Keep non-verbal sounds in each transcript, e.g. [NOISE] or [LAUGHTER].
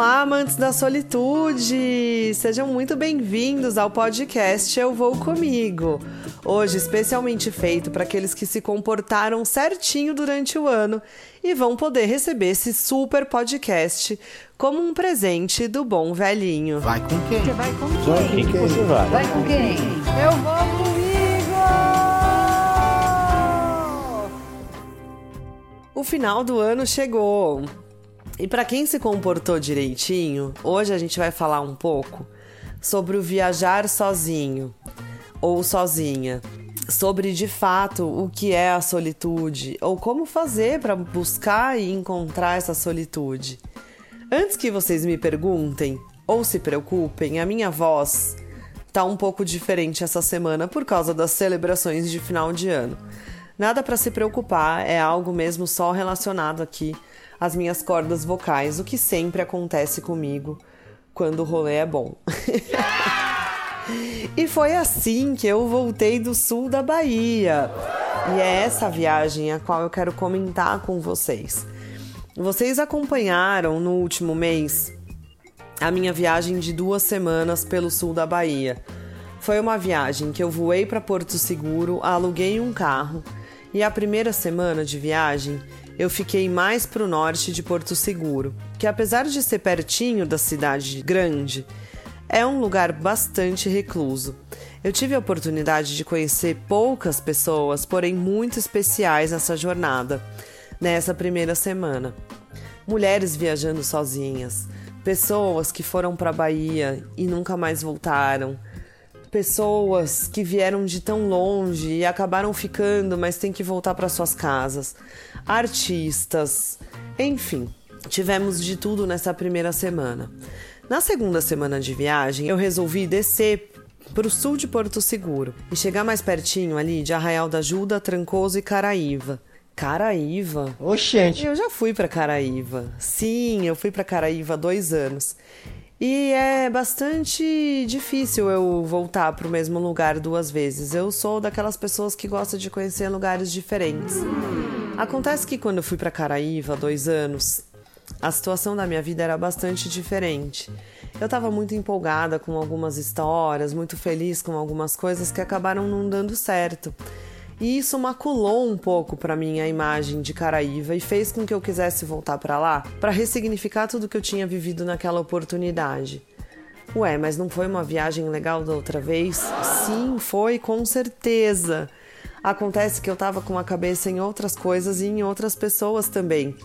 Olá, amantes da solitude! Sejam muito bem-vindos ao podcast Eu Vou Comigo. Hoje, especialmente feito para aqueles que se comportaram certinho durante o ano e vão poder receber esse super podcast como um presente do bom velhinho. Vai com quem? Você vai com Vai quem? com quem você vai? Vai com quem? Eu vou comigo! O final do ano chegou. E para quem se comportou direitinho, hoje a gente vai falar um pouco sobre o viajar sozinho ou sozinha, sobre de fato o que é a solitude ou como fazer para buscar e encontrar essa solitude. Antes que vocês me perguntem ou se preocupem, a minha voz tá um pouco diferente essa semana por causa das celebrações de final de ano. Nada para se preocupar, é algo mesmo só relacionado aqui às minhas cordas vocais, o que sempre acontece comigo quando o rolê é bom. [LAUGHS] e foi assim que eu voltei do sul da Bahia. E é essa viagem a qual eu quero comentar com vocês. Vocês acompanharam no último mês a minha viagem de duas semanas pelo sul da Bahia. Foi uma viagem que eu voei para Porto Seguro, aluguei um carro e a primeira semana de viagem eu fiquei mais para o norte de Porto Seguro, que apesar de ser pertinho da cidade grande, é um lugar bastante recluso. Eu tive a oportunidade de conhecer poucas pessoas, porém muito especiais nessa jornada, nessa primeira semana. Mulheres viajando sozinhas, pessoas que foram para a Bahia e nunca mais voltaram, pessoas que vieram de tão longe e acabaram ficando, mas têm que voltar para suas casas, artistas, enfim, tivemos de tudo nessa primeira semana. Na segunda semana de viagem, eu resolvi descer para o sul de Porto Seguro e chegar mais pertinho ali de Arraial da Ajuda, Trancoso e Caraíva. Caraíva? Oxente. Eu já fui para Caraíva. Sim, eu fui para Caraíva há dois anos. E é bastante difícil eu voltar para o mesmo lugar duas vezes. Eu sou daquelas pessoas que gostam de conhecer lugares diferentes. Acontece que quando eu fui para Caraíva dois anos, a situação da minha vida era bastante diferente. Eu estava muito empolgada com algumas histórias, muito feliz com algumas coisas que acabaram não dando certo. E isso maculou um pouco para mim a imagem de Caraíva e fez com que eu quisesse voltar para lá para ressignificar tudo que eu tinha vivido naquela oportunidade. Ué, mas não foi uma viagem legal da outra vez? Sim, foi, com certeza. Acontece que eu tava com a cabeça em outras coisas e em outras pessoas também.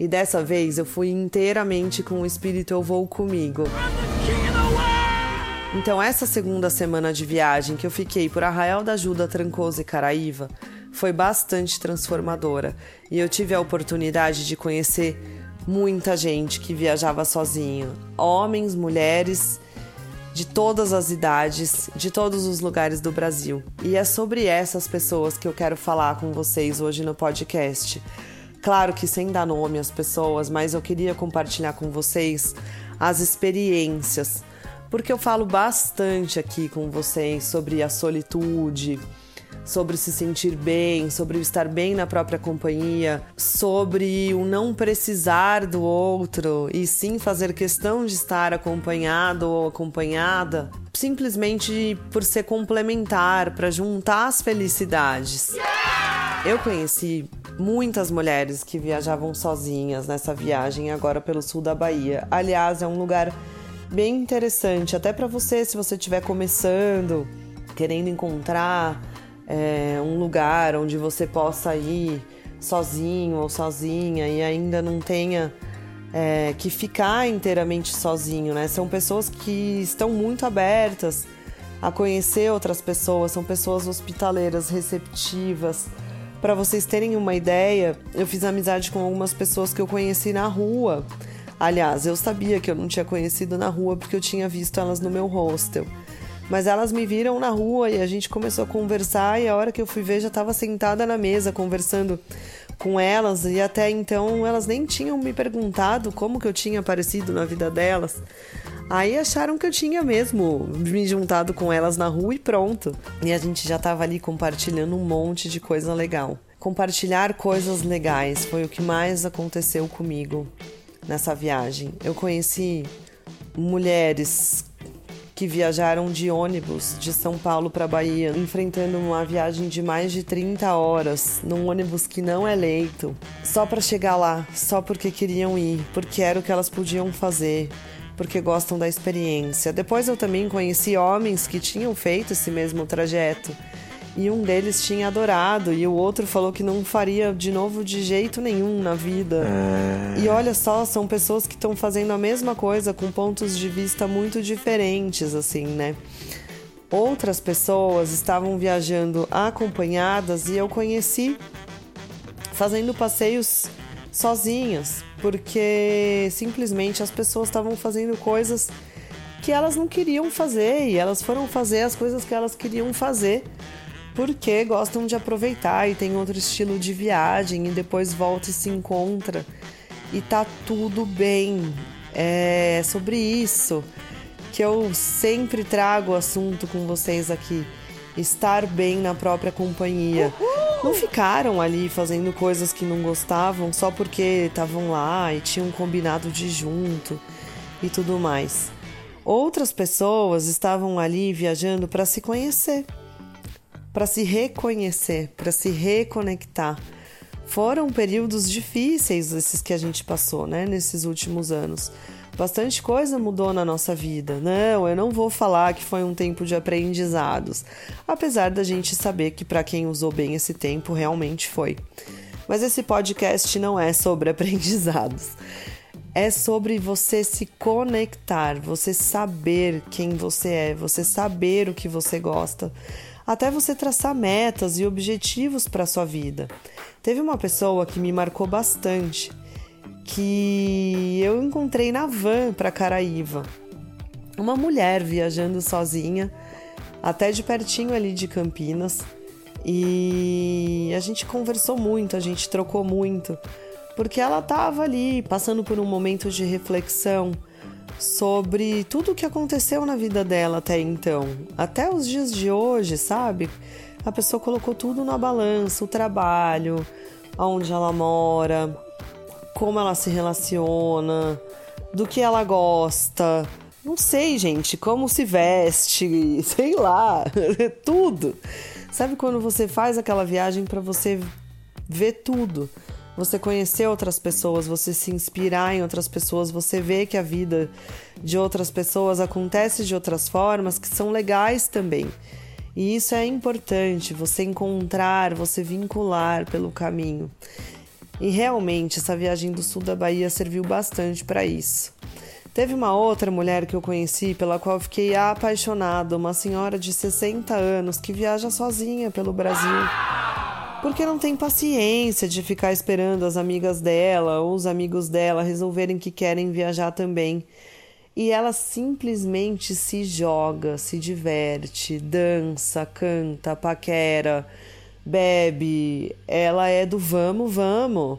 E dessa vez eu fui inteiramente com o espírito eu vou comigo. Então, essa segunda semana de viagem que eu fiquei por Arraial da Ajuda, Trancoso e Caraíva foi bastante transformadora e eu tive a oportunidade de conhecer muita gente que viajava sozinho, homens, mulheres, de todas as idades, de todos os lugares do Brasil. E é sobre essas pessoas que eu quero falar com vocês hoje no podcast. Claro que sem dar nome às pessoas, mas eu queria compartilhar com vocês as experiências porque eu falo bastante aqui com vocês sobre a solitude, sobre se sentir bem, sobre estar bem na própria companhia, sobre o não precisar do outro e sim fazer questão de estar acompanhado ou acompanhada, simplesmente por ser complementar, para juntar as felicidades. Eu conheci muitas mulheres que viajavam sozinhas nessa viagem agora pelo sul da Bahia. Aliás, é um lugar bem interessante, até para você, se você estiver começando, querendo encontrar é, um lugar onde você possa ir sozinho ou sozinha e ainda não tenha é, que ficar inteiramente sozinho, né? São pessoas que estão muito abertas a conhecer outras pessoas, são pessoas hospitaleiras, receptivas. Para vocês terem uma ideia, eu fiz amizade com algumas pessoas que eu conheci na rua Aliás, eu sabia que eu não tinha conhecido na rua porque eu tinha visto elas no meu hostel. Mas elas me viram na rua e a gente começou a conversar e a hora que eu fui ver já estava sentada na mesa conversando com elas e até então elas nem tinham me perguntado como que eu tinha aparecido na vida delas. Aí acharam que eu tinha mesmo me juntado com elas na rua e pronto. E a gente já estava ali compartilhando um monte de coisa legal. Compartilhar coisas legais foi o que mais aconteceu comigo nessa viagem. Eu conheci mulheres que viajaram de ônibus de São Paulo para Bahia, enfrentando uma viagem de mais de 30 horas num ônibus que não é leito, só para chegar lá, só porque queriam ir, porque era o que elas podiam fazer, porque gostam da experiência. Depois eu também conheci homens que tinham feito esse mesmo trajeto e um deles tinha adorado e o outro falou que não faria de novo de jeito nenhum na vida. É... E olha só, são pessoas que estão fazendo a mesma coisa com pontos de vista muito diferentes, assim, né? Outras pessoas estavam viajando acompanhadas e eu conheci fazendo passeios sozinhas, porque simplesmente as pessoas estavam fazendo coisas que elas não queriam fazer e elas foram fazer as coisas que elas queriam fazer porque gostam de aproveitar e tem outro estilo de viagem e depois volta e se encontra e tá tudo bem. É sobre isso que eu sempre trago o assunto com vocês aqui. Estar bem na própria companhia. Uhul! Não ficaram ali fazendo coisas que não gostavam só porque estavam lá e tinham combinado de junto e tudo mais. Outras pessoas estavam ali viajando para se conhecer para se reconhecer, para se reconectar. Foram períodos difíceis esses que a gente passou, né, nesses últimos anos. Bastante coisa mudou na nossa vida. Não, eu não vou falar que foi um tempo de aprendizados, apesar da gente saber que para quem usou bem esse tempo realmente foi. Mas esse podcast não é sobre [LAUGHS] aprendizados. É sobre você se conectar, você saber quem você é, você saber o que você gosta, até você traçar metas e objetivos para sua vida. Teve uma pessoa que me marcou bastante, que eu encontrei na van para Caraíva. Uma mulher viajando sozinha, até de pertinho ali de Campinas. E a gente conversou muito, a gente trocou muito, porque ela estava ali passando por um momento de reflexão sobre tudo o que aconteceu na vida dela até então, até os dias de hoje, sabe? A pessoa colocou tudo na balança, o trabalho, aonde ela mora, como ela se relaciona, do que ela gosta. Não sei, gente, como se veste, [LAUGHS] sei lá, [LAUGHS] tudo. Sabe quando você faz aquela viagem para você ver tudo? Você conhecer outras pessoas, você se inspirar em outras pessoas, você vê que a vida de outras pessoas acontece de outras formas que são legais também. E isso é importante, você encontrar, você vincular pelo caminho. E realmente essa viagem do sul da Bahia serviu bastante para isso. Teve uma outra mulher que eu conheci pela qual fiquei apaixonado, uma senhora de 60 anos que viaja sozinha pelo Brasil porque não tem paciência de ficar esperando as amigas dela ou os amigos dela resolverem que querem viajar também. E ela simplesmente se joga, se diverte, dança, canta, paquera, bebe. Ela é do vamos, vamos.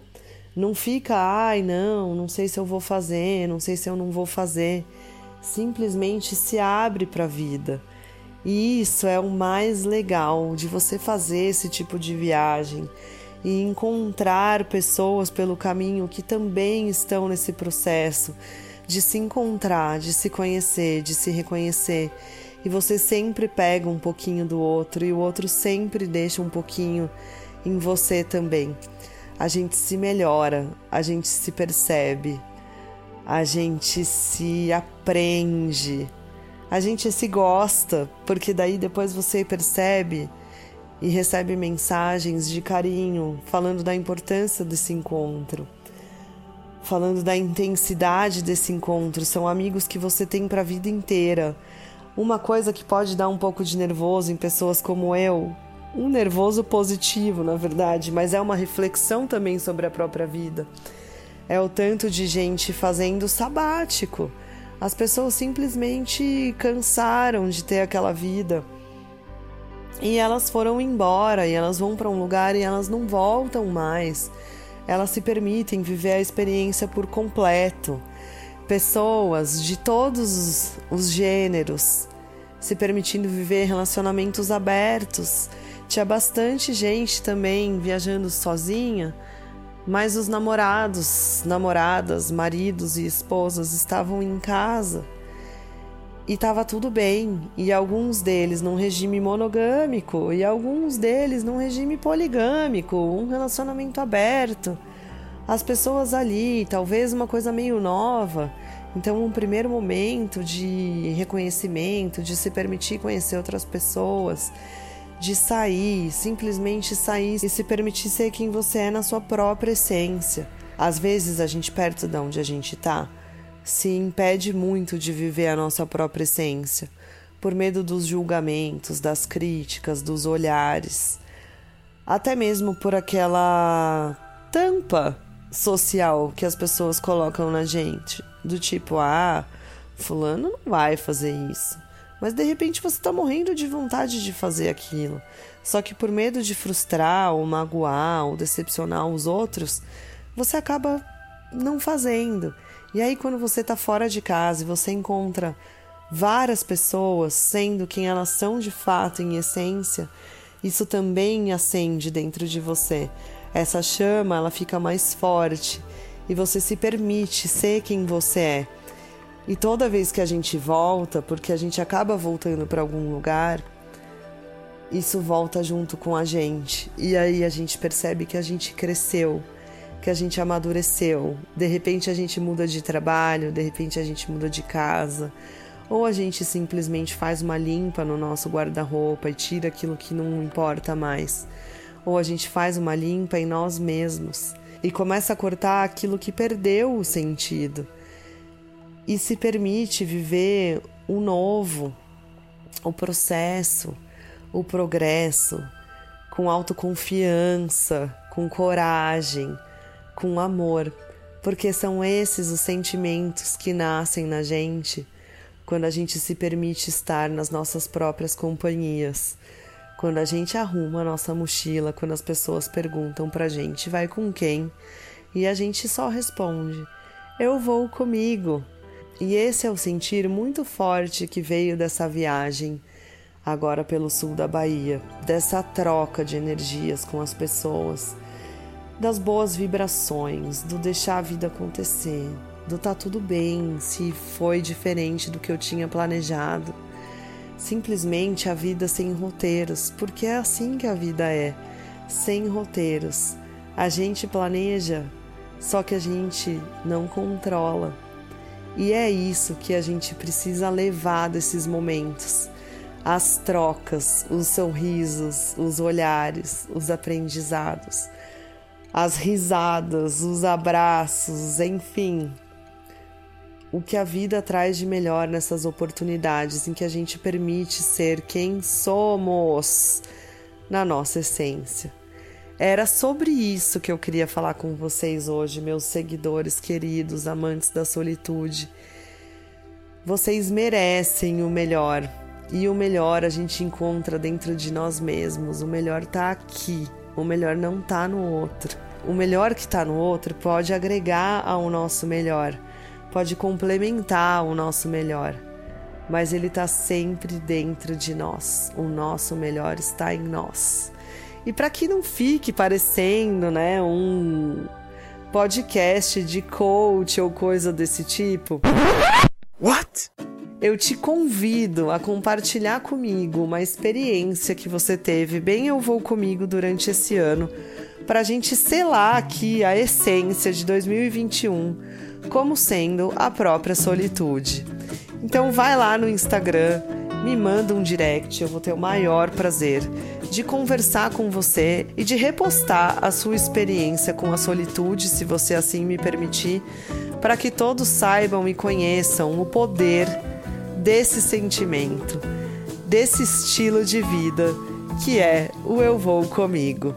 Não fica, ai, não, não sei se eu vou fazer, não sei se eu não vou fazer. Simplesmente se abre para a vida. E isso é o mais legal de você fazer esse tipo de viagem e encontrar pessoas pelo caminho que também estão nesse processo de se encontrar, de se conhecer, de se reconhecer. E você sempre pega um pouquinho do outro e o outro sempre deixa um pouquinho em você também. A gente se melhora, a gente se percebe, a gente se aprende a gente se gosta, porque daí depois você percebe e recebe mensagens de carinho falando da importância desse encontro, falando da intensidade desse encontro. São amigos que você tem para a vida inteira. Uma coisa que pode dar um pouco de nervoso em pessoas como eu, um nervoso positivo, na verdade, mas é uma reflexão também sobre a própria vida. É o tanto de gente fazendo sabático as pessoas simplesmente cansaram de ter aquela vida. E elas foram embora, e elas vão para um lugar e elas não voltam mais. Elas se permitem viver a experiência por completo. Pessoas de todos os gêneros se permitindo viver relacionamentos abertos. Tinha bastante gente também viajando sozinha Mas os namorados, namoradas, maridos e esposas estavam em casa e estava tudo bem. E alguns deles num regime monogâmico, e alguns deles num regime poligâmico, um relacionamento aberto. As pessoas ali, talvez uma coisa meio nova. Então, um primeiro momento de reconhecimento, de se permitir conhecer outras pessoas, de sair, simplesmente sair e se permitir ser quem você é na sua própria essência. Às vezes, a gente, perto de onde a gente está, se impede muito de viver a nossa própria essência, por medo dos julgamentos, das críticas, dos olhares, até mesmo por aquela tampa social que as pessoas colocam na gente, do tipo, ah, fulano não vai fazer isso. Mas de repente você está morrendo de vontade de fazer aquilo. Só que por medo de frustrar, ou magoar, ou decepcionar os outros, você acaba não fazendo. E aí, quando você está fora de casa e você encontra várias pessoas sendo quem elas são de fato, em essência, isso também acende dentro de você. Essa chama, ela fica mais forte e você se permite ser quem você é. E toda vez que a gente volta, porque a gente acaba voltando para algum lugar, isso volta junto com a gente. E aí a gente percebe que a gente cresceu que a gente amadureceu. De repente a gente muda de trabalho, de repente a gente muda de casa, ou a gente simplesmente faz uma limpa no nosso guarda-roupa e tira aquilo que não importa mais, ou a gente faz uma limpa em nós mesmos e começa a cortar aquilo que perdeu o sentido e se permite viver o novo, o processo, o progresso, com autoconfiança, com coragem com amor, porque são esses os sentimentos que nascem na gente quando a gente se permite estar nas nossas próprias companhias. Quando a gente arruma a nossa mochila, quando as pessoas perguntam pra gente vai com quem, e a gente só responde: eu vou comigo. E esse é o sentir muito forte que veio dessa viagem agora pelo sul da Bahia, dessa troca de energias com as pessoas das boas vibrações, do deixar a vida acontecer, do tá tudo bem se foi diferente do que eu tinha planejado. Simplesmente a vida sem roteiros, porque é assim que a vida é, sem roteiros. A gente planeja, só que a gente não controla. E é isso que a gente precisa levar desses momentos. As trocas, os sorrisos, os olhares, os aprendizados as risadas, os abraços, enfim. O que a vida traz de melhor nessas oportunidades em que a gente permite ser quem somos na nossa essência. Era sobre isso que eu queria falar com vocês hoje, meus seguidores queridos, amantes da solitude. Vocês merecem o melhor. E o melhor a gente encontra dentro de nós mesmos. O melhor está aqui o melhor não está no outro. O melhor que está no outro pode agregar ao nosso melhor, pode complementar o nosso melhor, mas ele está sempre dentro de nós. O nosso melhor está em nós. E para que não fique parecendo, né, um podcast de coach ou coisa desse tipo. What? eu te convido a compartilhar comigo uma experiência que você teve bem eu vou comigo durante esse ano, para a gente selar aqui a essência de 2021 como sendo a própria solitude. Então vai lá no Instagram, me manda um direct, eu vou ter o maior prazer de conversar com você e de repostar a sua experiência com a solitude, se você assim me permitir, para que todos saibam e conheçam o poder desse sentimento, desse estilo de vida que é o eu vou comigo.